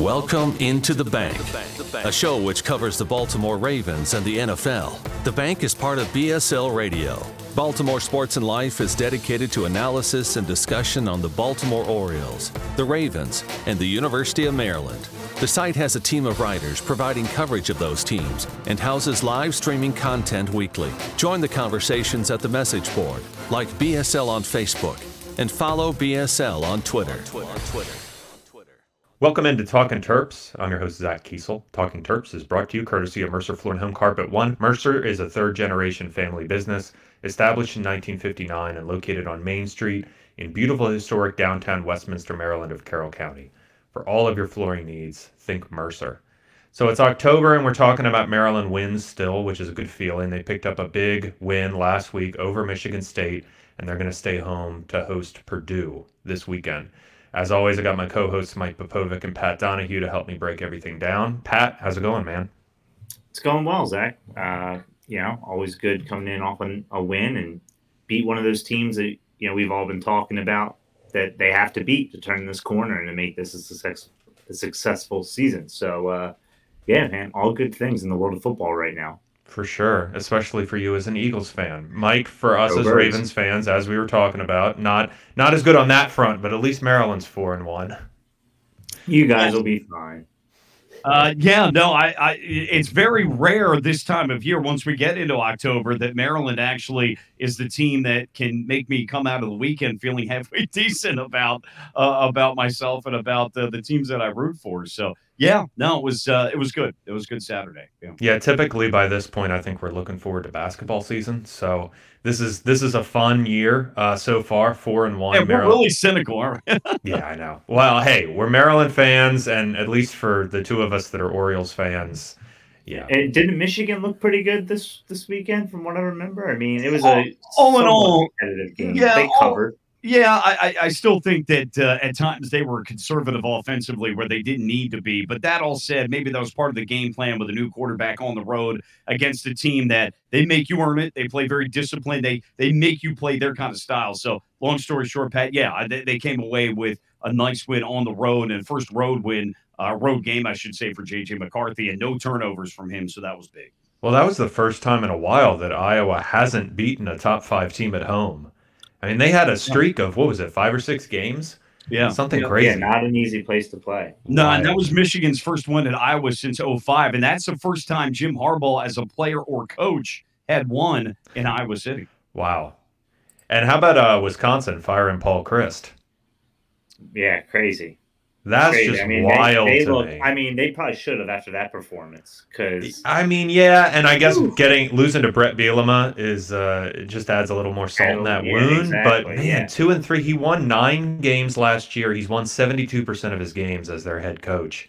Welcome into the bank, a show which covers the Baltimore Ravens and the NFL. The bank is part of BSL Radio. Baltimore Sports and Life is dedicated to analysis and discussion on the Baltimore Orioles, the Ravens, and the University of Maryland. The site has a team of writers providing coverage of those teams and houses live streaming content weekly. Join the conversations at the message board, like BSL on Facebook, and follow BSL on Twitter. Welcome into Talking Terps. I'm your host, Zach Kiesel. Talking Terps is brought to you courtesy of Mercer Floor and Home Carpet One. Mercer is a third generation family business established in 1959 and located on Main Street in beautiful historic downtown Westminster, Maryland of Carroll County. For all of your flooring needs, think Mercer. So it's October and we're talking about Maryland wins still, which is a good feeling. They picked up a big win last week over Michigan State and they're going to stay home to host Purdue this weekend. As always, I got my co-hosts Mike Popovic and Pat Donahue to help me break everything down. Pat, how's it going, man? It's going well, Zach. Uh, you know, always good coming in off an, a win and beat one of those teams that you know we've all been talking about that they have to beat to turn this corner and to make this a, success, a successful season. So, uh, yeah, man, all good things in the world of football right now. For sure, especially for you as an Eagles fan, Mike. For us Go as Birds. Ravens fans, as we were talking about, not not as good on that front, but at least Maryland's four and one. You guys will be fine. Uh, yeah, no, I, I, it's very rare this time of year. Once we get into October, that Maryland actually is the team that can make me come out of the weekend feeling halfway decent about uh, about myself and about the, the teams that I root for. So yeah, no, it was uh, it was good. It was good Saturday. Yeah. yeah, typically by this point, I think we're looking forward to basketball season. So this is this is a fun year uh, so far, four and one. Yeah, we're really cynical, aren't we? yeah, I know. Well, hey, we're Maryland fans, and at least for the two of us that are Orioles fans, yeah. And didn't Michigan look pretty good this this weekend, from what I remember? I mean, it was all, a all in all competitive game. Yeah, they covered. Yeah, I, I still think that uh, at times they were conservative offensively where they didn't need to be. But that all said, maybe that was part of the game plan with a new quarterback on the road against a team that they make you earn it. They play very disciplined. They they make you play their kind of style. So long story short, Pat, yeah, they, they came away with a nice win on the road and first road win, uh, road game, I should say, for JJ McCarthy, and no turnovers from him. So that was big. Well, that was the first time in a while that Iowa hasn't beaten a top five team at home. I mean, they had a streak of what was it, five or six games? Yeah, something yeah, crazy. Yeah, not an easy place to play. No, and that was Michigan's first win at Iowa since 05. And that's the first time Jim Harbaugh, as a player or coach, had won in Iowa City. Wow. And how about uh, Wisconsin firing Paul Chryst? Yeah, crazy. That's Crazy. just I mean, wild they, they look, me. I mean, they probably should have after that performance. Because I mean, yeah, and I guess Ooh. getting losing to Brett Bielema is uh, it just adds a little more salt in that yeah, wound. Exactly, but man, yeah. two and three, he won nine games last year. He's won seventy two percent of his games as their head coach,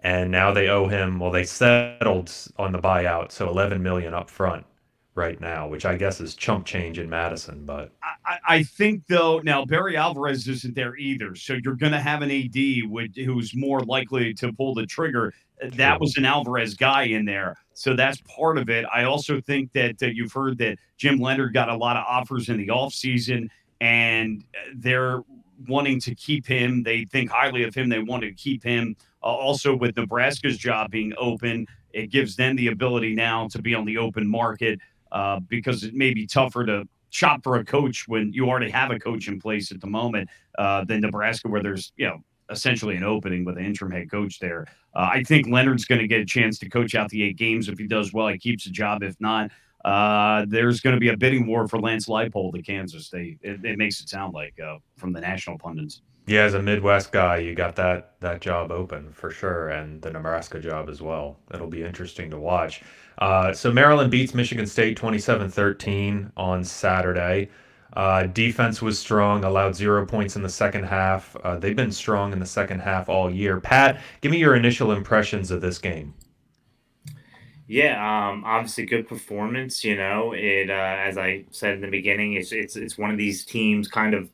and now they owe him. Well, they settled on the buyout, so eleven million up front right now, which I guess is chump change in Madison. But I, I think though now Barry Alvarez isn't there either, so you're going to have an AD with, who's more likely to pull the trigger. That was an Alvarez guy in there, so that's part of it. I also think that uh, you've heard that Jim Leonhard got a lot of offers in the offseason, and they're wanting to keep him. They think highly of him. They want to keep him. Uh, also, with Nebraska's job being open, it gives them the ability now to be on the open market uh, because it may be tougher to shop for a coach when you already have a coach in place at the moment uh, than Nebraska, where there's you know essentially an opening with an interim head coach there. Uh, I think Leonhard's going to get a chance to coach out the eight games. If he does well, he keeps a job. If not, uh, there's going to be a bidding war for Lance Leipold to Kansas. They it, it makes it sound like uh, from the national pundits. Yeah, as a Midwest guy, you got that that job open for sure, and the Nebraska job as well. It'll be interesting to watch. Uh, so Maryland beats Michigan State 27-13 on Saturday. Uh, defense was strong, allowed zero points in the second half. Uh, they've been strong in the second half all year. Pat, give me your initial impressions of this game. Yeah, um, obviously good performance. You know, it uh, as I said in the beginning, it's it's it's one of these teams kind of.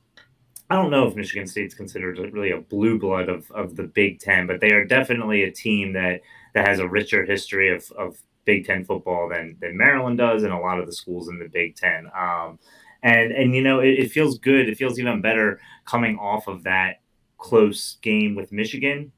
I don't know if Michigan State's considered really a blue blood of, of the Big Ten, but they are definitely a team that that has a richer history of, of Big Ten football than than Maryland does, and a lot of the schools in the Big Ten. Um, and and you know, it, it, feels good. It feels even better coming off of that close game with Michigan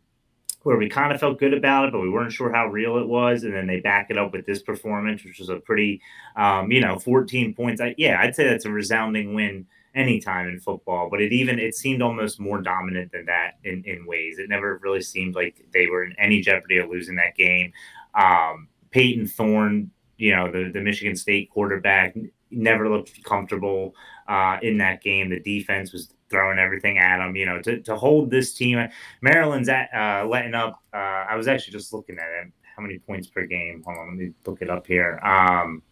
where we kind of felt good about it, but we weren't sure how real it was. And then they back it up with this performance, which was a pretty, um, you know, 14 points. I, yeah, I'd say that's a resounding win anytime in football, but it even it seemed almost more dominant than that in, in ways. It never really seemed like they were in any jeopardy of losing that game. Um, Payton Thorne, you know, the, the Michigan State quarterback, never looked comfortable uh, in that game. The defense was throwing everything at them. You know, to, to hold this team, Maryland's at uh, letting up. Uh, I was actually just looking at it. How many points per game? Hold on, let me look it up here. Um,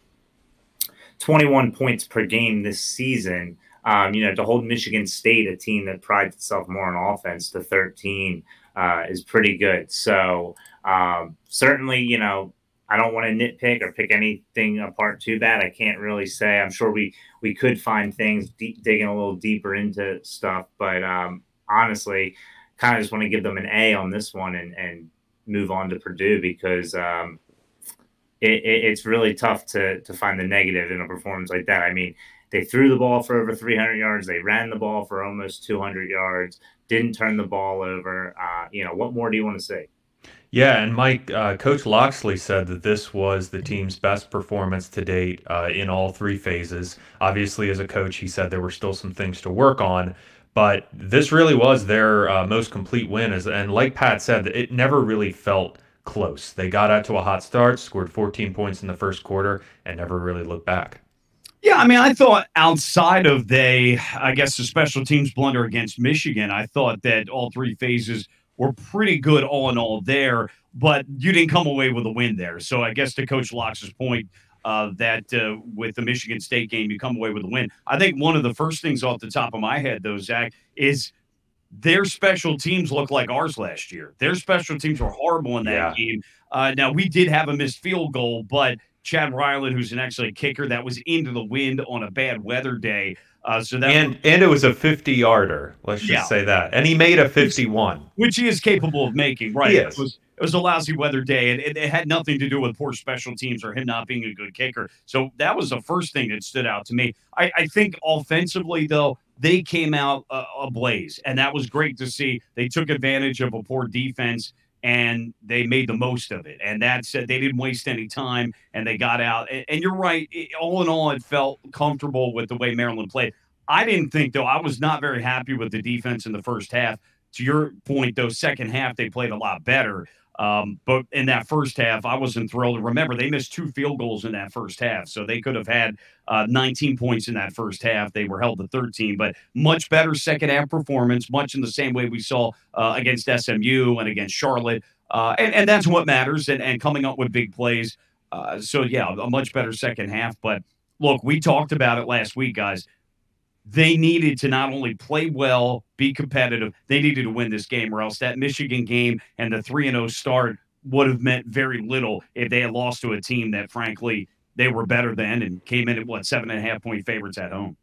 21 points per game this season. Um, you know, to hold Michigan State, a team that prides itself more on offense, to 13 uh, is pretty good. So um, certainly, you know, I don't want to nitpick or pick anything apart too bad. I can't really say. I'm sure we we could find things deep, digging a little deeper into stuff, but um, honestly, kind of just want to give them an A on this one and and move on to Purdue because um, it, it, it's really tough to to find the negative in a performance like that. I mean, they threw the ball for over 300 yards. They ran the ball for almost 200 yards. Didn't turn the ball over. Uh, you know, what more do you want to say? Yeah, and Mike, uh, Coach Locksley said that this was the team's best performance to date uh, in all three phases. Obviously, as a coach, he said there were still some things to work on, but this really was their uh, most complete win. As, and like Pat said, it never really felt close. They got out to a hot start, scored 14 points in the first quarter, and never really looked back. Yeah, I mean, I thought outside of they, I guess, the special teams blunder against Michigan, I thought that all three phases were pretty good all in all there, but you didn't come away with a win there. So I guess to Coach Locke's point, uh, that uh, with the Michigan State game, you come away with a win. I think one of the first things off the top of my head, though, Zach, is their special teams look like ours last year. Their special teams were horrible in that yeah. game. Uh, now, we did have a missed field goal, but Chad Ryland, who's an excellent kicker, that was into the wind on a bad weather day. Uh, so that and and it was a 50 yarder. Let's just yeah. say that, and he made a 51, which he is capable of making. Right? It was it was a lousy weather day, and it, it, had nothing to do with poor special teams or him not being a good kicker. So that was the first thing that stood out to me. I, I think offensively, though, they came out uh, ablaze, and that was great to see. They took advantage of a poor defense and they made the most of it. And that said, they didn't waste any time and they got out. And, and you're right. It, all in all, it felt comfortable with the way Maryland played. I didn't think though. I was not very happy with the defense in the first half. To your point, though, second half they played a lot better. Um, but in that first half, I wasn't thrilled. Remember, they missed two field goals in that first half, so they could have had uh, 19 points in that first half. They were held to 13, but much better second half performance, much in the same way we saw uh, against SMU and against Charlotte. Uh, and, and that's what matters, and, and coming up with big plays. Uh, so, yeah, a much better second half. But look, we talked about it last week, guys they needed to not only play well, be competitive, they needed to win this game, or else that Michigan game and the 3 0 start would have meant very little if they had lost to a team that, frankly, they were better than and came in at what, seven and a half point favorites at home.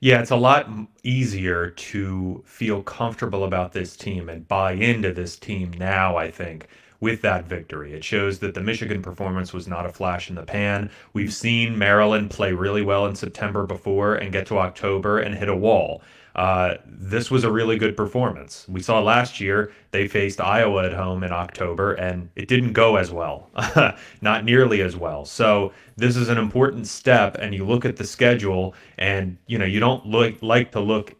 Yeah, it's a lot easier to feel comfortable about this team and buy into this team now, I think, with that victory. It shows that the Michigan performance was not a flash in the pan. We've seen Maryland play really well in September before and get to October and hit a wall. Uh, this was a really good performance. We saw last year they faced Iowa at home in October and it didn't go as well, not nearly as well. So this is an important step. And you look at the schedule, and you know you don't look like to look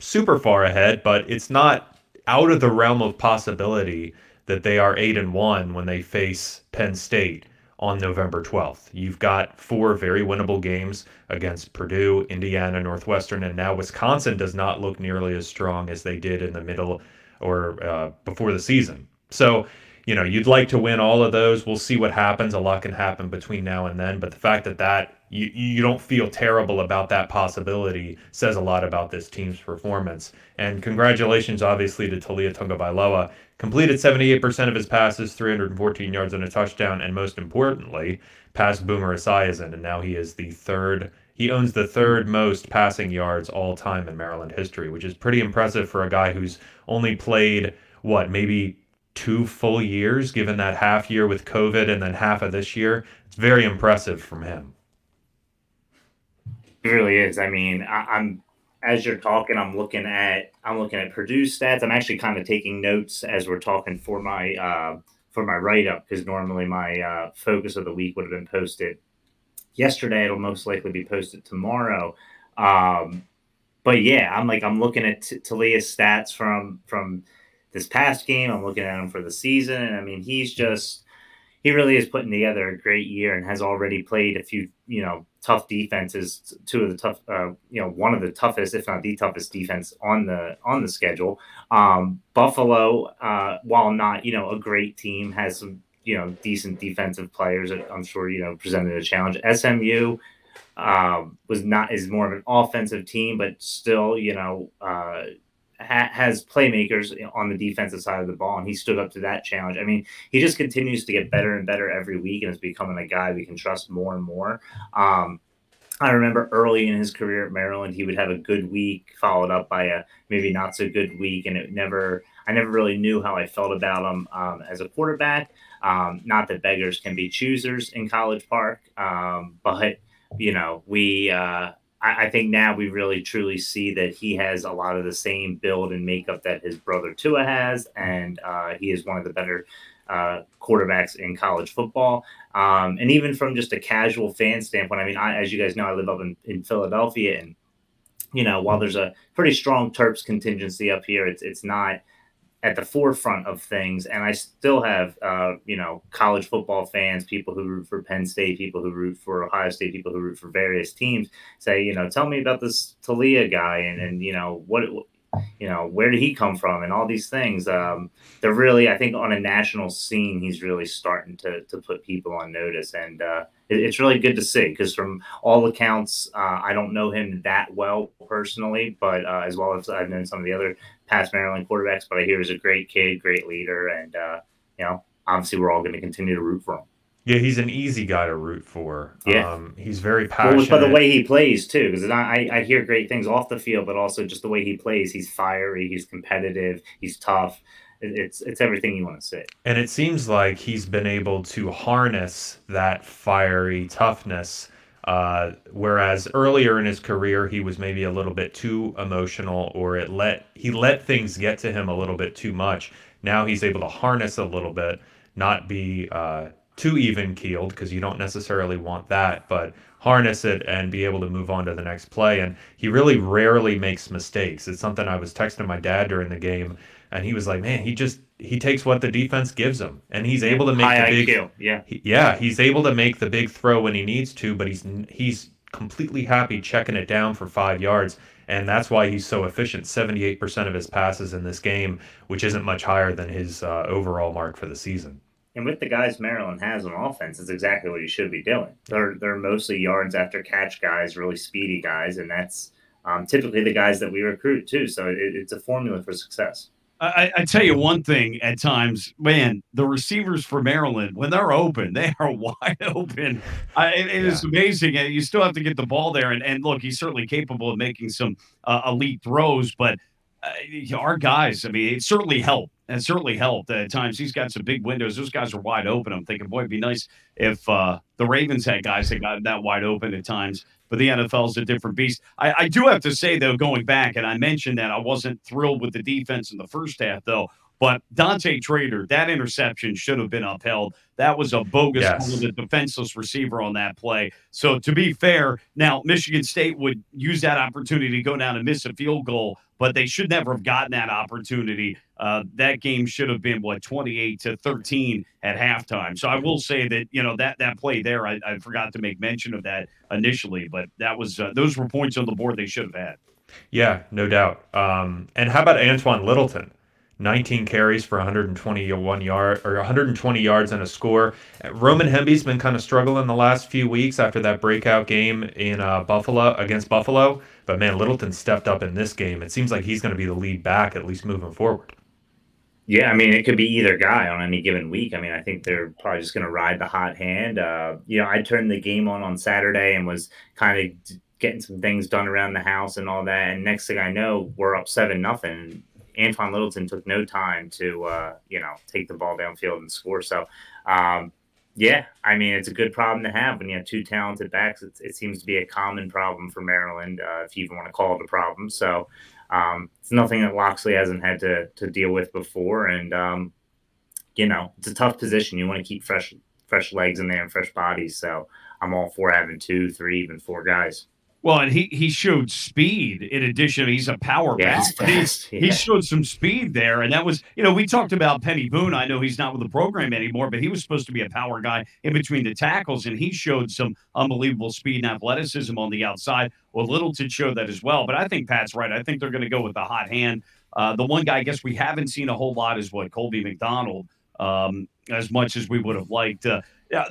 super far ahead, but it's not out of the realm of possibility that they are 8 and 1 when they face Penn State on November 12th. You've got four very winnable games against Purdue, Indiana, Northwestern, and now Wisconsin does not look nearly as strong as they did in the middle or uh, before the season. So, you know, you'd like to win all of those. We'll see what happens. A lot can happen between now and then, but the fact that that you, you don't feel terrible about that possibility says a lot about this team's performance. And congratulations, obviously, to Taulia Tagovailoa completed 78% of his passes, 314 yards and a touchdown, and most importantly, passed Boomer Esiason, and now he is the third. He owns the third most passing yards all time in Maryland history, which is pretty impressive for a guy who's only played what maybe two full years, given that half year with COVID and then half of this year. It's very impressive from him. It really is. I mean, I, I'm as you're talking, I'm looking at I'm looking at Purdue stats. I'm actually kind of taking notes as we're talking for my uh, for my write up because normally my uh, focus of the week would have been posted yesterday. It'll most likely be posted tomorrow. Um, but yeah, I'm like I'm looking at T- Taulia's stats from from this past game. I'm looking at him for the season, and I mean he's just he really is putting together a great year and has already played a few, you know, tough defenses. Two of the tough, uh, you know, one of the toughest, if not the toughest defense on the on the schedule. Um, Buffalo, uh, while not, you know, a great team, has some, you know, decent defensive players. I'm sure you know presented a challenge. SMU um, was not is more of an offensive team, but still, you know, uh, ha- has playmakers on the defensive side of the ball, and he stood up to that challenge. I mean, he just continues to get better and better every week, and is becoming a guy we can trust more and more. Um, I remember early in his career at Maryland, he would have a good week followed up by a maybe not so good week, and it never. I never really knew how I felt about him um, as a quarterback. Um, not that beggars can be choosers in College Park, um, but you know we. Uh, I, I, think now we really truly see that he has a lot of the same build and makeup that his brother Tua has, and uh, he is one of the better uh, quarterbacks in college football. Um, and even from just a casual fan standpoint, I mean, I, as you guys know, I live up in, in Philadelphia, and you know, while there's a pretty strong Terps contingency up here, it's it's not at the forefront of things. And I still have, uh, you know, college football fans, people who root for Penn State, people who root for Ohio State, people who root for various teams say, you know, tell me about this Taulia guy and, and, you know, what, you know, where did he come from and all these things. Um, they're really, I think on a national scene, he's really starting to, to put people on notice. And, uh, it's really good to see because from all accounts, uh, I don't know him that well personally, but uh, as well as I've known some of the other past Maryland quarterbacks. But I hear he's a great kid, great leader, and uh, you know, obviously we're all going to continue to root for him. Yeah, he's an easy guy to root for. Yeah, um, he's very passionate. Well, by the way he plays too, because I, I hear great things off the field, but also just the way he plays. He's fiery, he's competitive, he's tough it's it's everything you want to see. And it seems like he's been able to harness that fiery toughness. Uh, whereas earlier in his career, he was maybe a little bit too emotional, or it let he let things get to him a little bit too much. Now he's able to harness a little bit, not be uh, too even keeled because you don't necessarily want that, but harness it and be able to move on to the next play. And he really rarely makes mistakes. It's something I was texting my dad during the game and he was like, man, he just he takes what the defense gives him, and he's able to make High the big IQ. yeah he, yeah he's able to make the big throw when he needs to, but he's he's completely happy checking it down for five yards. And that's why he's so efficient. 78% of his passes in this game, which isn't much higher than his uh, overall mark for the season. And with the guys Maryland has on offense, it's exactly what he should be doing. They're they're mostly yards after catch guys, really speedy guys, and that's um, typically the guys that we recruit too. So it, it's a formula for success. I, I, tell you one thing at times, man, the receivers for Maryland, when they're open, they are wide open. I, it, it yeah. is amazing. You still have to get the ball there. And, and look, he's certainly capable of making some uh, elite throws, but uh, our guys, I mean, it certainly helped. It certainly helped. At times, he's got some big windows. Those guys are wide open. I'm thinking, boy, it'd be nice if uh, the Ravens had guys that got that wide open at times but the NFL is a different beast. I, I do have to say, though, going back, and I mentioned that I wasn't thrilled with the defense in the first half, though. But Dante Trader, that interception should have been upheld. That was a bogus yes. the defenseless receiver on that play. So to be fair, now Michigan State would use that opportunity to go down and miss a field goal, but they should never have gotten that opportunity. Uh, that game should have been what 28 to 13 at halftime. So I will say that you know that that play there, I, I forgot to make mention of that initially, but that was uh, those were points on the board they should have had. Yeah, no doubt. Um, and how about Antwain Littleton? 19 carries for 121 yard or 120 yards and a score. Roman Hemby's been kind of struggling the last few weeks after that breakout game in uh, Buffalo against Buffalo, but man, Littleton stepped up in this game. It seems like he's going to be the lead back at least moving forward. Yeah, I mean, it could be either guy on any given week. I mean, I think they're probably just going to ride the hot hand. Uh, you know, I turned the game on on Saturday and was kind of getting some things done around the house and all that. And next thing I know, we're up seven nothing Antwain Littleton took no time to uh, you know take the ball downfield and score. So um, Yeah, I mean it's a good problem to have when you have two talented backs. It's, it seems to be a common problem for Maryland, uh, if you even want to call it a problem. So um, it's nothing that Locksley hasn't had to to deal with before, and um, you know it's a tough position. You want to keep fresh fresh legs in there and fresh bodies. So I'm all for having two, three, even four guys. Well, and he he showed speed in addition. He's a power Yeah, back. he's He, he showed some speed there, and that was you know we talked about Peny Boone. I know he's not with the program anymore, but he was supposed to be a power guy in between the tackles, and he showed some unbelievable speed and athleticism on the outside. Well, Littleton showed that as well, but I think Pat's right. I think they're going to go with the hot hand. Uh, the one guy I guess we haven't seen a whole lot is what Colby McDonald. Um, as much as we would have liked. Uh,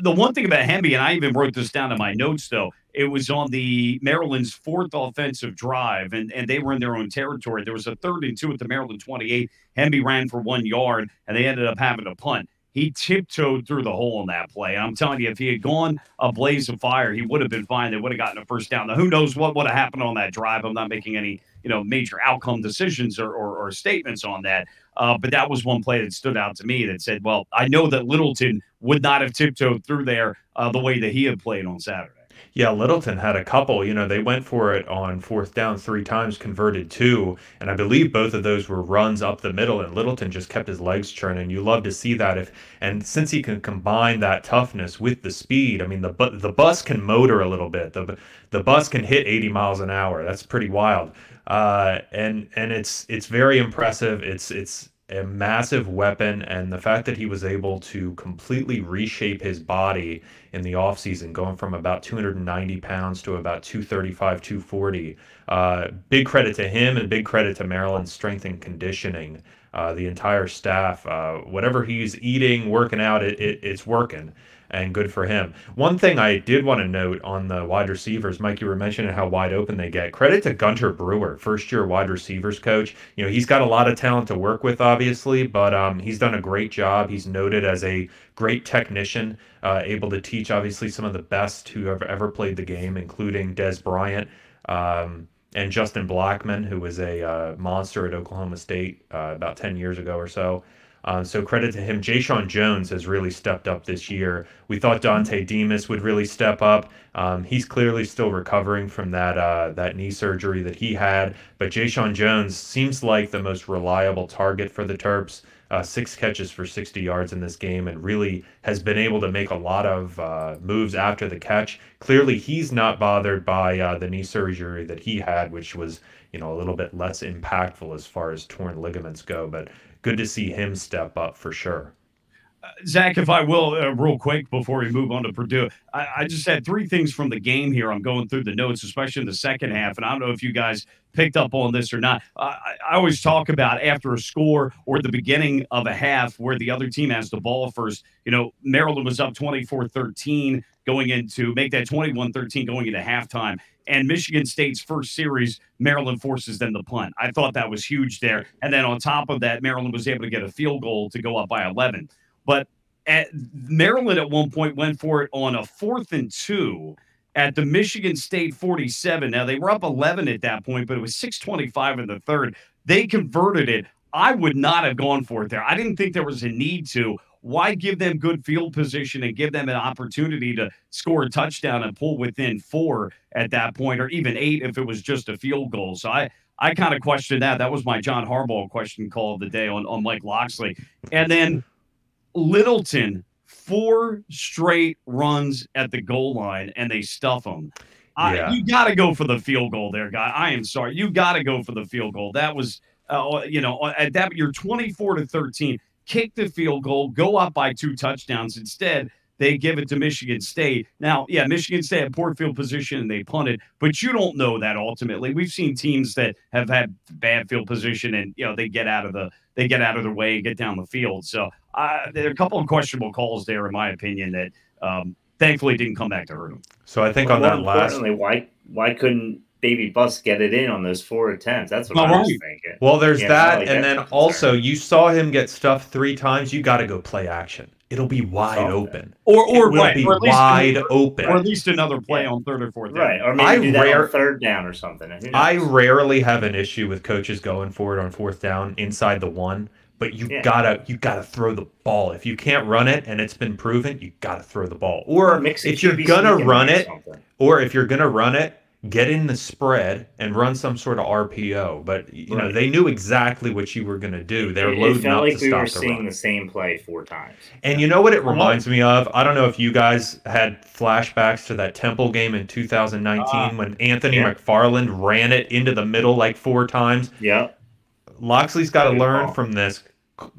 the one thing about Hemby, and I even wrote this down in my notes, though, it was on the Maryland's fourth offensive drive, and, and they were in their own territory. There was a third and two at the Maryland 28. Hemby ran for one yard, and they ended up having to punt. He tiptoed through the hole in that play. I'm telling you, if he had gone a blaze of fire, he would have been fine. They would have gotten a first down. Now, who knows what would have happened on that drive? I'm not making any, you know, major outcome decisions or, or, or statements on that. Uh, but that was one play that stood out to me that said, well, I know that Littleton would not have tiptoed through there uh, the way that he had played on Saturday. Yeah, Littleton had a couple. You know, they went for it on fourth down three times, converted two, and I believe both of those were runs up the middle. And Littleton just kept his legs churning. You love to see that. If and since he can combine that toughness with the speed, I mean, the the bus can motor a little bit. the The bus can hit 80 miles an hour. That's pretty wild. Uh, and and it's it's very impressive. It's it's a massive weapon and the fact that he was able to completely reshape his body in the offseason going from about 290 pounds to about 235 240 uh, big credit to him and big credit to maryland's strength and conditioning uh, the entire staff. Uh, whatever he's eating working out it, it, it's working and good for him. One thing I did want to note on the wide receivers, Mike, you were mentioning how wide open they get. Credit to Gunter Brewer, first year wide receivers coach. You know, he's got a lot of talent to work with, obviously, but um, he's done a great job. He's noted as a great technician, uh, able to teach, obviously, some of the best who have ever played the game, including Dez Bryant. Um, and Justin Blackmon, who was a uh, monster at Oklahoma State uh, about 10 years ago or so. Uh, so credit to him. Jay Jones has really stepped up this year. We thought Dontay Demus would really step up. Um, he's clearly still recovering from that uh, that knee surgery that he had. But Jay Jones seems like the most reliable target for the Terps. Uh, six catches for 60 yards in this game and really has been able to make a lot of uh, moves after the catch. Clearly, he's not bothered by uh, the knee surgery that he had, which was you know a little bit less impactful as far as torn ligaments go. But good to see him step up for sure. Zach, if I will, uh, real quick before we move on to Purdue, I, I, just had three things from the game here. I'm going through the notes, especially in the second half, and I don't know if you guys picked up on this or not. I, I always talk about after a score or the beginning of a half where the other team has the ball first. You know, Maryland was up 24 13 going into make that 21 13 going into halftime. And Michigan State's first series, Maryland forces them to punt. I thought that was huge there. And then on top of that, Maryland was able to get a field goal to go up by 11. But at Maryland at one point went for it on a fourth and two at the Michigan State 47. Now they were up 11 at that point, but it was 625 in the third. They converted it. I would not have gone for it there. I didn't think there was a need to. Why give them good field position and give them an opportunity to score a touchdown and pull within four at that point, or even eight if it was just a field goal? So I, I kind of questioned that. That was my John Harbaugh question call of the day on, on Mike Locksley. And then Littleton, four straight runs at the goal line and they stuff him. Yeah. I, you got to go for the field goal there, guy. I am sorry. You got to go for the field goal. That was, uh, you know, at that you're 24 to 13. Kick the field goal, go up by two touchdowns. Instead, they give it to Michigan State. Now, yeah, Michigan State had poor field position and they punted, but you don't know that ultimately. We've seen teams that have had bad field position and you know they get out of the they get out of their way and get down the field. So uh, there are a couple of questionable calls there, in my opinion, that um, thankfully didn't come back to hurt them. So I think Well, on that last why why couldn't Baby Bus get it in on those four attempts? That's what Oh, I was right. thinking. Well, there's Yeah, that, like and that then concern. also you saw him get stuffed three times. You got to go play action. It'll be wide Saw open. Or or, it will right, be or at least wide another, open. or at least another play Yeah. on third or fourth. down. Right, or maybe I do that rare- on third down or something. I rarely have an issue with coaches going for it on fourth down inside the one, but you Yeah. gotta you gotta throw the ball. If you can't run it and it's been proven, you gotta throw the ball. Or Mix if you're gonna run it, something. or if you're gonna run it, get in the spread and run some sort of RPO. But you know they knew exactly what you were gonna do. They're It- loading it felt up like to we stop were the seeing run. the same play four times. And you know what it reminds me of? I don't know if you guys had flashbacks to that Temple game in 2019 Ah, when Anthony yeah. McFarland ran it into the middle like four times. Yeah. Locksley's got to learn call. from this.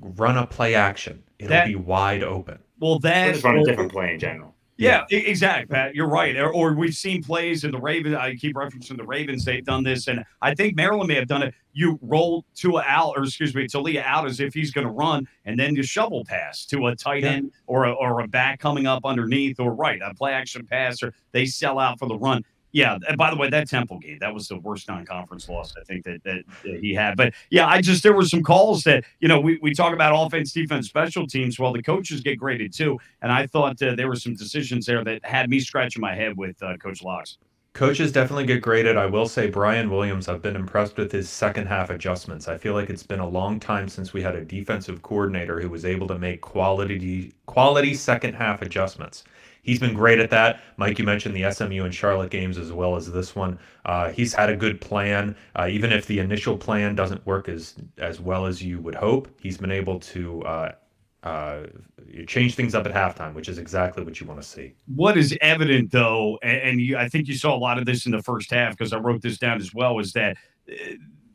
Run a play action. It'll That- be wide open. Well, Or that just run a different play in general. Yeah, e- exactly, Pat. You're right. Or, or we've seen plays in the Ravens. I keep referencing the Ravens. They've done this, and I think Maryland may have done it. You roll to a out, or excuse me, Taulia out as if he's going to run, and then you shovel pass to a tight Yeah. end or a, or a back coming up underneath, or right a play action pass, or they sell out for the run. Yeah. And by the way, that Temple game that was the worst non-conference loss I think that, that that he had. But yeah, I just there were some calls that you know we we talk about offense, defense, special teams. Well, the coaches get graded too. And I thought uh, there were some decisions there that had me scratching my head with uh, Coach Locks. Coaches definitely get graded. I will say Brian Williams, I've been impressed with his second half adjustments. I feel like it's been a long time since we had a defensive coordinator who was able to make quality quality second half adjustments. He's been great at that. Mike, you mentioned the SMU and Charlotte games as well as this one. Uh, he's had a good plan, uh, even if the initial plan doesn't work as as well as you would hope. He's been able to uh, uh, change things up at halftime, which is exactly what you want to see. What is evident though, and, and you, I think you saw a lot of this in the first half because I wrote this down as well, is that uh,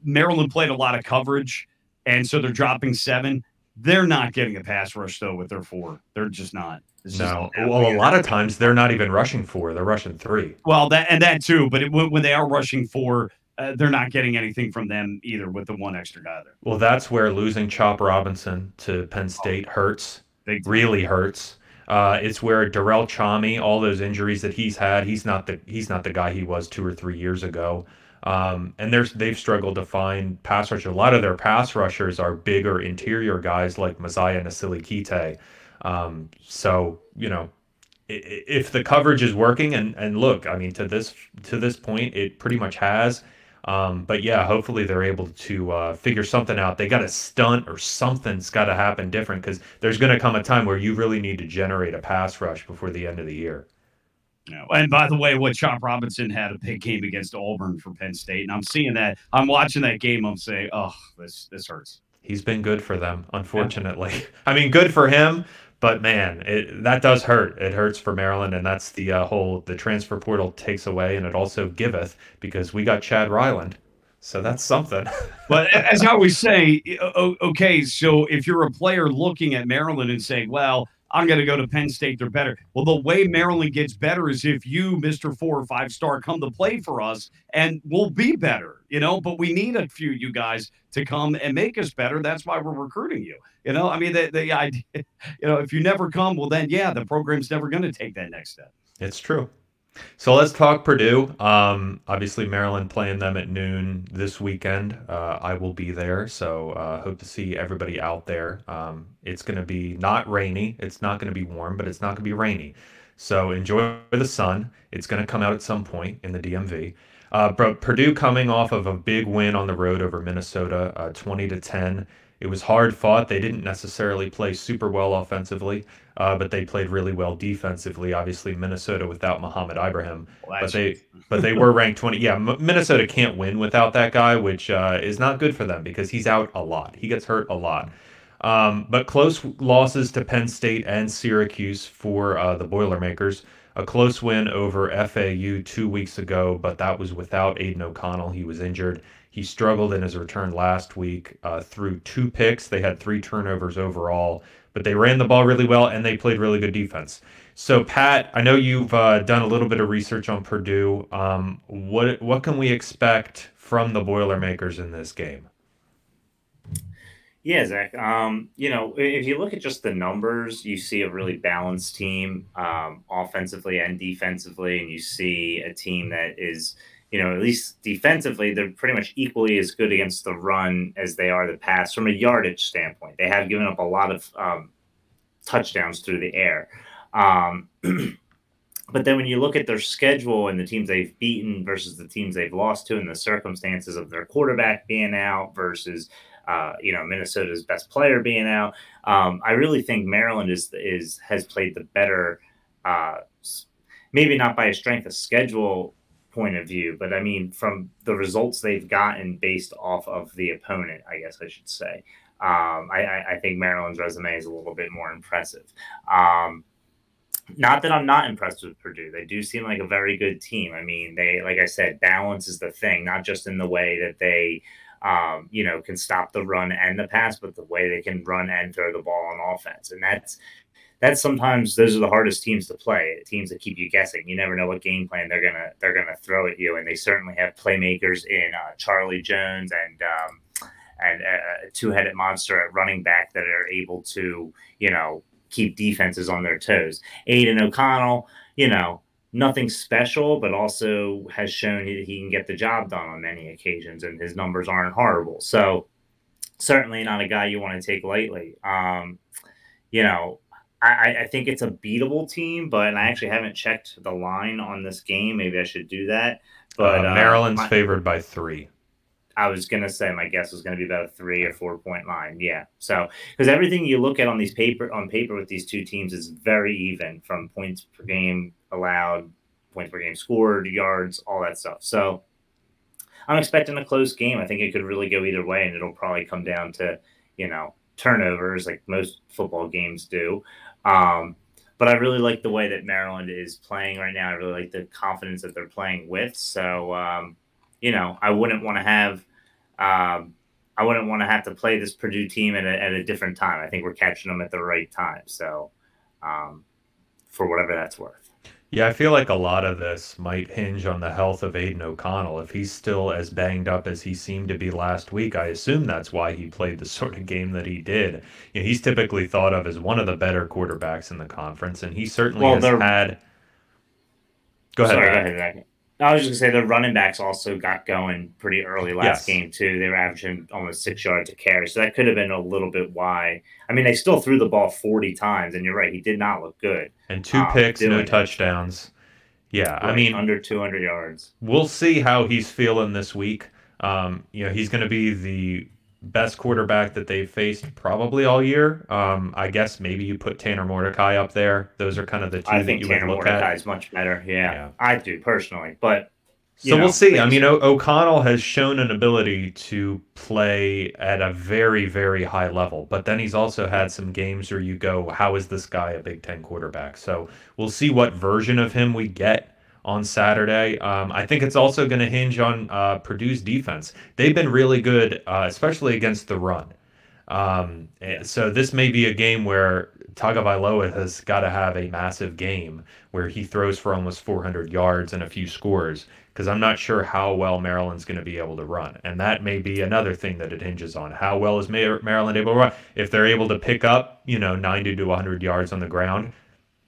Maryland played a lot of coverage, and so they're dropping seven. They're not getting a pass rush though with their four. They're just not. It's No, well, a lot of times they're not even rushing four; they're rushing three. Well, that and that too. But it, when when they are rushing for, uh, they're not getting anything from them either with the one extra guy there. Well, that's where losing Chop Robinson to Penn State hurts. Big. Really hurts. Uh, it's where Durell Nchami, all those injuries that he's had, he's not the he's not the guy he was two or three years ago. Um, and there's they've struggled to find pass rushers. A lot of their pass rushers are bigger interior guys like Mosiah Nasili Kite. Um, so you know, if the coverage is working, and and look, I mean, to this to this point, it pretty much has. Um, but yeah, hopefully they're able to uh, figure something out. They got to stunt or something's got to happen different because there's going to come a time where you really need to generate a pass rush before the end of the year. Yeah. And by the way, what Chop Robinson had a big game against Auburn for Penn State, and I'm seeing that. I'm watching that game. I'm saying, oh, this this hurts. He's been good for them, unfortunately. I mean, good for him, but man, it, that does hurt. It hurts for Maryland, and that's the uh, whole the transfer portal takes away, and it also giveth because we got Chad Ryland, so that's something. But as I always say, okay, so if you're a player looking at Maryland and saying, well, I'm going to go to Penn State, they're better. Well, the way Maryland gets better is if you, Mr. Four or Five Star, come to play for us and we'll be better, you know. But we need a few you guys to come and make us better. That's why we're recruiting you. You know, I mean, the, the idea, you know, if you never come, well, then, yeah, the program's never going to take that next step. It's true. So let's talk Purdue. Um, obviously, Maryland playing them at noon this weekend. Uh, I will be there, so uh, hope to see everybody out there. Um, it's going to be not rainy. It's not going to be warm, but it's not going to be rainy. So enjoy the sun. It's going to come out at some point in the DMV. Uh, but Purdue coming off of a big win on the road over Minnesota, uh, 20 to 10. It was hard fought. They didn't necessarily play super well offensively, uh, but they played really well defensively. Obviously, Minnesota without Mohamed Ibrahim, Well, but they but they were ranked 20. Yeah, M- Minnesota can't win without that guy, which uh, is not good for them because he's out a lot. He gets hurt a lot. Um, but close losses to Penn State and Syracuse for uh, the Boilermakers. A close win over FAU two weeks ago, but that was without Aidan O'Connell. He was injured. He struggled in his return last week uh, through two picks. They had three turnovers overall, but they ran the ball really well and they played really good defense. So, Pat, I know you've uh, done a little bit of research on Purdue. Um, what what can we expect from the Boilermakers in this game? Yeah, Zach. Um, you know, if you look at just the numbers, you see a really balanced team, um, offensively and defensively, and you see a team that is, you know, at least defensively, they're pretty much equally as good against the run as they are the pass from a yardage standpoint. They have given up a lot of um, touchdowns through the air. Um, but then when you look at their schedule and the teams they've beaten versus the teams they've lost to, and the circumstances of their quarterback being out versus uh, you know Minnesota's best player being out. Um, I really think Maryland is is has played the better, uh, maybe not by a strength of schedule point of view, but I mean from the results they've gotten based off of the opponent. I guess I should say. Um, I, I, think Maryland's resume is a little bit more impressive. Um, not that I'm not impressed with Purdue. They do seem like a very good team. I mean, they, like I said, balance is the thing, not just in the way that they, um, you know, can stop the run and the pass, but the way they can run and throw the ball on offense. And that's, that's sometimes those are the hardest teams to play. Teams that keep you guessing. You never know what game plan they're gonna they're gonna throw at you, and they certainly have playmakers in uh, Charlie Jones and um, and uh, a two-headed monster at running back that are able to you know keep defenses on their toes. Aidan O'Connell, you know, nothing special, but also has shown he, he can get the job done on many occasions, and his numbers aren't horrible. So certainly not a guy you want to take lightly. Um, you know, I, I, think it's a beatable team, but I actually haven't checked the line on this game. Maybe I should do that. But uh, Maryland's uh, my, favored by three. I was gonna say my guess was gonna be about a three or four point line. Yeah. So because everything you look at on these paper on paper with these two teams is very even from points per game allowed, points per game scored, yards, all that stuff. So I'm expecting a close game. I think it could really go either way, and it'll probably come down to you know turnovers like most football games do. Um, but I really like the way that Maryland is playing right now. I really like the confidence that they're playing with. So, um, you know, I wouldn't want to have um, I wouldn't want to have to play this Purdue team at a, at a different time. I think we're catching them at the right time. So, um, for whatever that's worth. Yeah, I feel like a lot of this might hinge on the health of Aidan O'Connell. If he's still as banged up as he seemed to be last week, I assume that's why he played the sort of game that he did. You know, he's typically thought of as one of the better quarterbacks in the conference, and he certainly well, has had. Go ahead. Sorry, go ahead. I was just gonna say the running backs also got going pretty early last yes. game too. They were averaging almost six yards a carry, so that could have been a little bit why. I mean, they still threw the ball forty times, and you're right, he did not look good. And two um, picks, no touchdowns. Yeah, right, I mean under two hundred yards. We'll see how he's feeling this week. Um, you know, he's going to be the best quarterback that they've faced probably all year. Um, I guess maybe you put Tanner Mordecai up there. Those are kind of the two I think Tanner Mordecai is much better. Yeah, yeah, I do personally, but. So know, we'll see. I mean, o- O'Connell has shown an ability to play at a very, very high level, but then he's also had some games where you go, "How is this guy a Big Ten quarterback?" So we'll see what version of him we get on Saturday. Um, I think it's also going to hinge on uh, Purdue's defense. They've been really good, uh, especially against the run. Um, so this may be a game where Tagovailoa has got to have a massive game where he throws for almost 400 yards and a few scores because I'm not sure how well Maryland's going to be able to run, and that may be another thing that it hinges on. How well is Maryland able to run? If they're able to pick up, you know, 90 to 100 yards on the ground,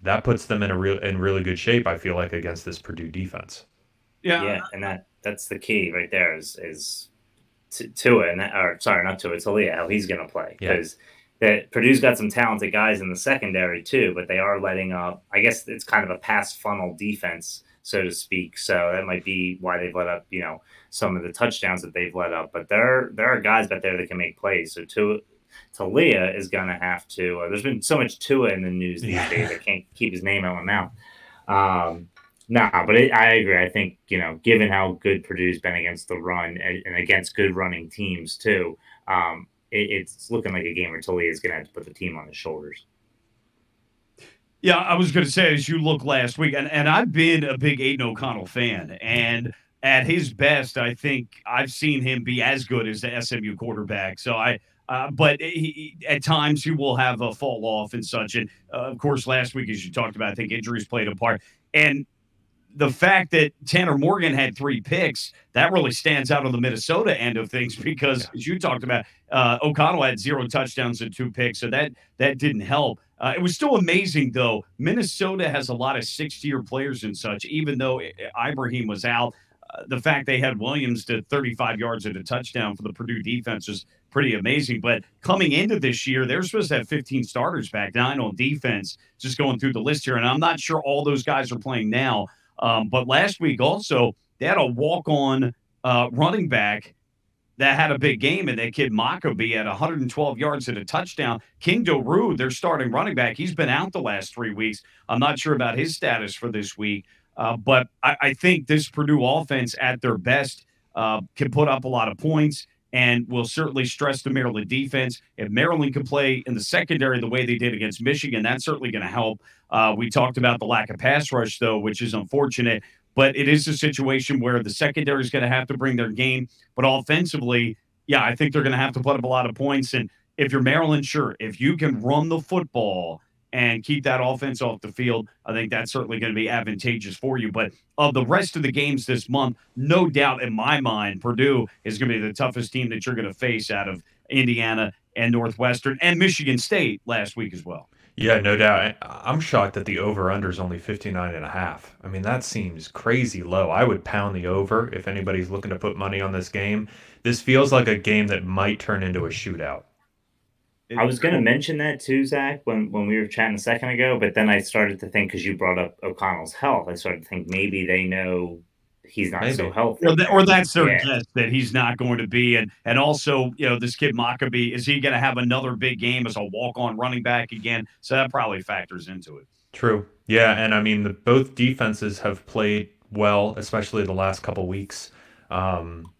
that puts them in a real in really good shape. I feel like against this Purdue defense. Yeah, yeah, and that that's the key right there is is Tua and that, or sorry, not Tua, Taulia, how he's going to play because. Yeah. That Purdue's got some talented guys in the secondary too, but they are letting up. I guess it's kind of a pass funnel defense, so to speak. So that might be why they've let up, you know, some of the touchdowns that they've let up. But there, there are guys out there that can make plays. So Tua, Taulia is going to have to. Uh, there's been so much Tua in the news these yeah. days. I can't keep his name out of my mouth. Um, nah, but it, I agree. I think you know, given how good Purdue's been against the run and, and against good running teams too, um, it, it's looking like a game where Taulia is going to have to put the team on his shoulders. Yeah, I was going to say as you look last week, and, and I've been a big Aidan O'Connell fan, and at his best, I think I've seen him be as good as the SMU quarterback. So I uh, but he, at times he will have a fall off and such. And uh, of course, last week, as you talked about, I think injuries played a part. And the fact that Tanner Morgan had three picks, that really stands out on the Minnesota end of things because, as you talked about, uh, O'Connell had zero touchdowns and two picks, so that that didn't help. Uh, it was still amazing, though. Minnesota has a lot of six-year players and such. Even though Ibrahim was out, uh, the fact they had Williams to 35 yards and a touchdown for the Purdue defense is pretty amazing. But coming into this year, they're supposed to have 15 starters back, nine on defense, just going through the list here. And I'm not sure all those guys are playing now. Um, but last week also, they had a walk on uh, running back that had a big game, and that kid Mockobee at 112 yards and a touchdown. King Doerue, their starting running back, he's been out the last three weeks. I'm not sure about his status for this week, uh, but I, I, think this Purdue offense at their best uh, can put up a lot of points and will certainly stress the Maryland defense. If Maryland can play in the secondary the way they did against Michigan, that's certainly going to help. Uh, we talked about the lack of pass rush, though, which is unfortunate. But it is a situation where the secondary is going to have to bring their game. But offensively, yeah, I think they're going to have to put up a lot of points. And if you're Maryland, sure, if you can run the football and keep that offense off the field, I think that's certainly going to be advantageous for you. But of the rest of the games this month, no doubt in my mind, Purdue is going to be the toughest team that you're going to face out of Indiana and Northwestern and Michigan State last week as well. Yeah, no doubt. I'm shocked that the over under is only 59 and a half. I mean, that seems crazy low. I would pound the over if anybody's looking to put money on this game. This feels like a game that might turn into a shootout. I was going to mention that too, Zach, when, when we were chatting a second ago, but then I started to think because you brought up O'Connell's health, I started to think maybe they know he's not Maybe. so healthy. Or, that, or that's their yeah. guess that he's not going to be. And and also, you know, this kid Mockobee, is he going to have another big game as a walk on running back again? So that probably factors into it. True. Yeah. And I mean, the, both defenses have played well, especially the last couple weeks. Um,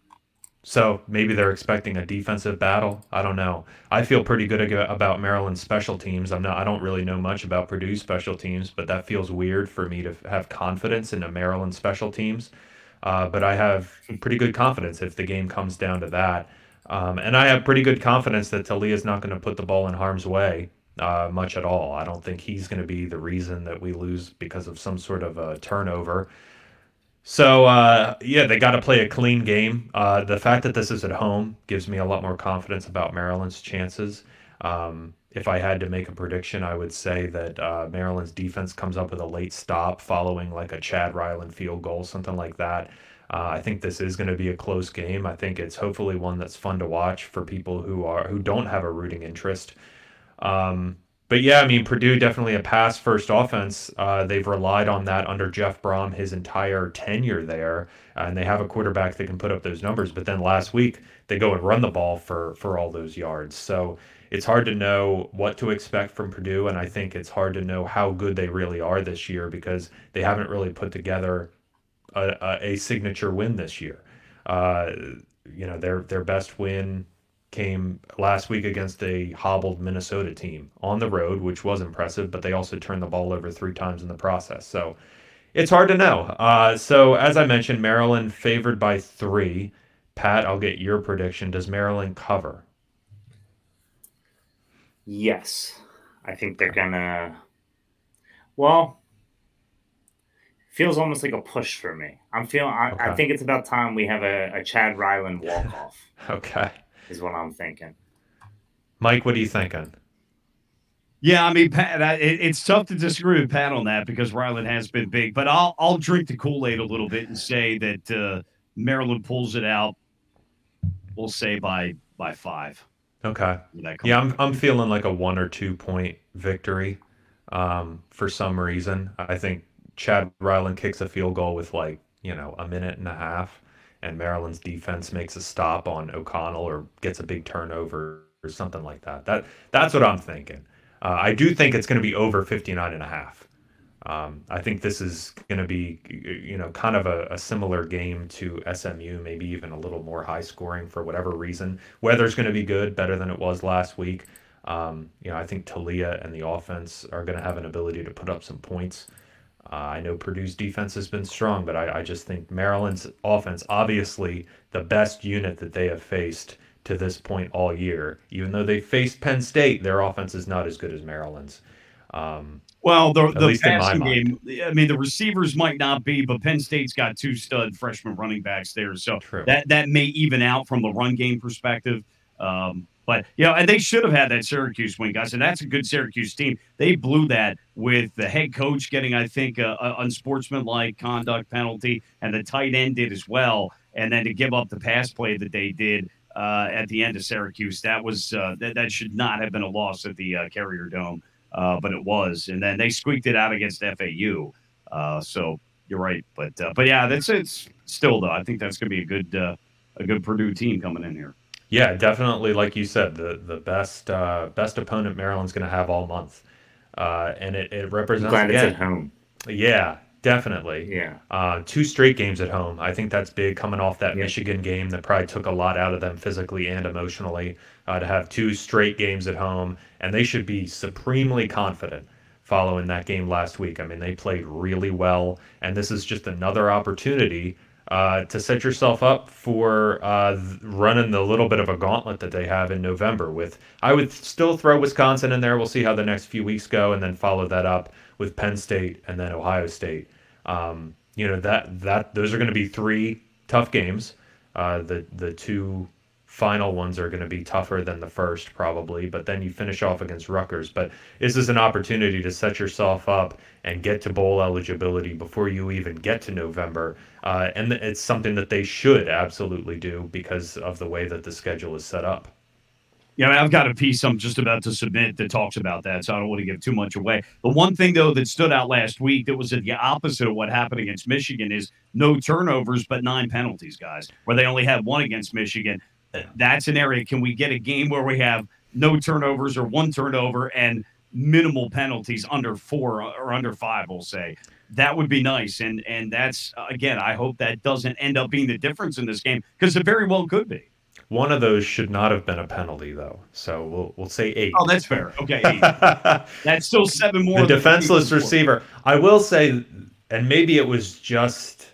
so maybe they're expecting a defensive battle. I don't know. I feel pretty good about Maryland's special teams. I'm not. I don't really know much about Purdue's special teams, but that feels weird for me to have confidence in a Maryland special teams. Uh, but I have pretty good confidence if the game comes down to that. Um, and I have pretty good confidence that Taulia is not going to put the ball in harm's way uh, much at all. I don't think he's going to be the reason that we lose because of some sort of a turnover. So uh, yeah, they got to play a clean game. Uh, the fact that this is at home gives me a lot more confidence about Maryland's chances. Um, if I had to make a prediction, I would say that uh, Maryland's defense comes up with a late stop following like a Chad Ryland field goal, something like that. Uh, I think this is going to be a close game. I think it's hopefully one that's fun to watch for people who are who don't have a rooting interest. Um, but yeah, I mean Purdue definitely a pass first offense. Uh, they've relied on that under Jeff Brohm his entire tenure there, and they have a quarterback that can put up those numbers. But then last week they go and run the ball for for all those yards. So it's hard to know what to expect from Purdue, and I think it's hard to know how good they really are this year because they haven't really put together a, a, a signature win this year. Uh, you know, their their best win came last week against a hobbled Minnesota team on the road, which was impressive, but they also turned the ball over three times in the process. So it's hard to know. Uh, so as I mentioned, Maryland favored by three. Pat, I'll get your prediction. Does Maryland cover? Yes, I think they're gonna. Well, feels almost like a push for me. I'm feeling. I, okay. I think it's about time we have a, a Chad Ryland walk off. okay, is what I'm thinking. Mike, what are you thinking? Yeah, I mean, Pat, it, it's tough to disagree with Pat on that because Ryland has been big, but I'll I'll drink the Kool Aid a little bit and say that uh, Maryland pulls it out. We'll say by by five. Okay. Yeah, I'm I'm feeling like a one or two point victory. Um, for some reason, I think Chad Ryland kicks a field goal with like you know a minute and a half, and Maryland's defense makes a stop on O'Connell or gets a big turnover or something like that. That that's what I'm thinking. Uh, I do think it's going to be over 59 and a half. Um, I think this is going to be, you know, kind of a, a, similar game to SMU, maybe even a little more high scoring for whatever reason. Weather's going to be good, better than it was last week. Um, you know, I think Taulia and the offense are going to have an ability to put up some points. Uh, I know Purdue's defense has been strong, but I, I just think Maryland's offense, obviously the best unit that they have faced to this point all year. Even though they faced Penn State, their offense is not as good as Maryland's. Um, well, the, the passing game, I mean, the receivers might not be, but Penn State's got two stud freshman running backs there. So True. that, that may even out from the run game perspective. Um, but, you know, and they should have had that Syracuse win, guys. And that's a good Syracuse team. They blew that with the head coach getting, I think, a, a unsportsmanlike conduct penalty, and the tight end did as well. And then to give up the pass play that they did uh, at the end of Syracuse, that was uh, that, that should not have been a loss at the uh, Carrier Dome uh, but it was. And then they squeaked it out against FAU. Uh, so you're right, but uh, but yeah, that's it's still though. I think that's going to be a good a good Purdue team coming in here. Yeah, definitely. Like you said, the the best uh, best opponent Maryland's going to have all month, uh, and it, it represents. Glad again, it's at home. Yeah, definitely. Yeah. Uh, two straight games at home. I think that's big coming off that. Michigan game that probably took a lot out of them physically and emotionally. Uh, to have two straight games at home, and they should be supremely confident following that game last week. I mean, they played really well, and this is just another opportunity uh, to set yourself up for uh, running the little bit of a gauntlet that they have in November. With I would still throw Wisconsin in there. We'll see how the next few weeks go, and then follow that up with Penn State and then Ohio State. Um, you know that that those are going to be three tough games. Uh, the the two final ones are going to be tougher than the first probably, but then you finish off against Rutgers. But this is an opportunity to set yourself up and get to bowl eligibility before you even get to November, uh, and it's something that they should absolutely do because of the way that the schedule is set up. Yeah, I I've got a piece I'm just about to submit that talks about that, so I don't want to give too much away. The one thing though that stood out last week that was at the opposite of what happened against Michigan is no turnovers but nine penalties, guys. Where they only had one against Michigan. That's an area. Can we get a game where we have no turnovers or one turnover and minimal penalties under four or under five? We'll say that would be nice, and and that's again. I hope that doesn't end up being the difference in this game because it very well could be. One of those should not have been a penalty though, so we'll we'll say eight. Oh, that's fair. Okay, eight. that's still seven more. the defenseless receiver. I will say, and maybe it was just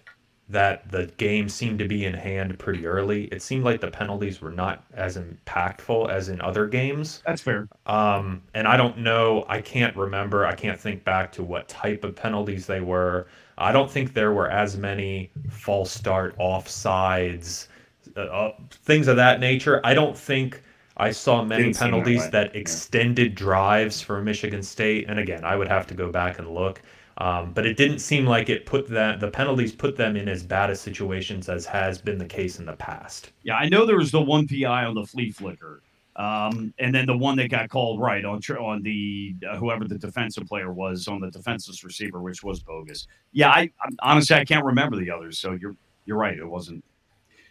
that the game seemed to be in hand pretty early. It seemed like the penalties were not as impactful as in other games. That's fair. Um, and I don't know, I can't remember, I can't think back to what type of penalties they were. I don't think there were as many false start offsides, uh, uh, things of that nature. I don't think I saw many that penalties that yeah. extended drives for Michigan State. And again, I would have to go back and look. Um, but it didn't seem like it put that the penalties put them in as bad a situations as has been the case in the past. Yeah, I know there was the one PI on the flea flicker, um, and then the one that got called right on tr- on the uh, whoever the defensive player was on the defenseless receiver, which was bogus. Yeah, I, I honestly I can't remember the others, so you're you're right. It wasn't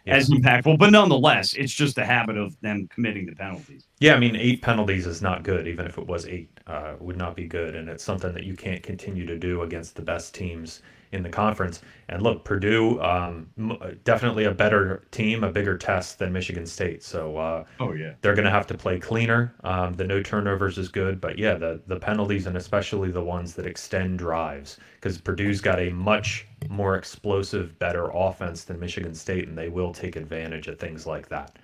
as impactful, but nonetheless, it's just a habit of them committing the penalties. Yeah, I mean, eight penalties is not good. Even if it was eight, uh, would not be good, and it's something that you can't continue to do against the best teams in the conference. And look, Purdue, um, definitely a better team, a bigger test than Michigan State. So uh, Oh yeah. they're going to have to play cleaner. Um, the no turnovers is good, but yeah, the the penalties and especially the ones that extend drives, because Purdue's got a much more explosive, better offense than Michigan State, and they will take advantage of things like that.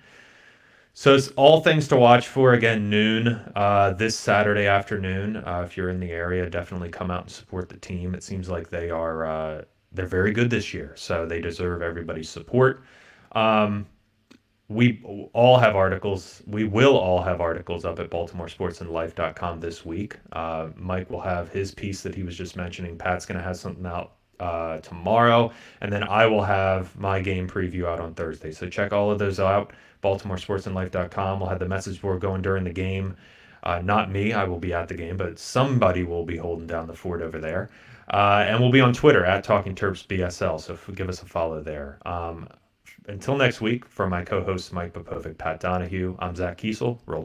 So it's all things to watch for. Again, noon uh, this Saturday afternoon. Uh, if you're in the area, definitely come out and support the team. It seems like they are uh, they're very good this year, so they deserve everybody's support. Um, we all have articles. We will all have articles up at BaltimoreSportsAndLife.com this week. Uh, Mike will have his piece that he was just mentioning. Pat's going to have something out uh, tomorrow, and then I will have my game preview out on Thursday. So check all of those out. BaltimoreSportsAndLife.com. We'll have the message board going during the game. Uh, not me, I will be at the game, but somebody will be holding down the fort over there. Uh, and we'll be on Twitter at Talking Terps BSL. So give us a follow there. Um, until next week, for my co hosts Mike Popovic, Pat Donahue, I'm Zach Kiesel. Roll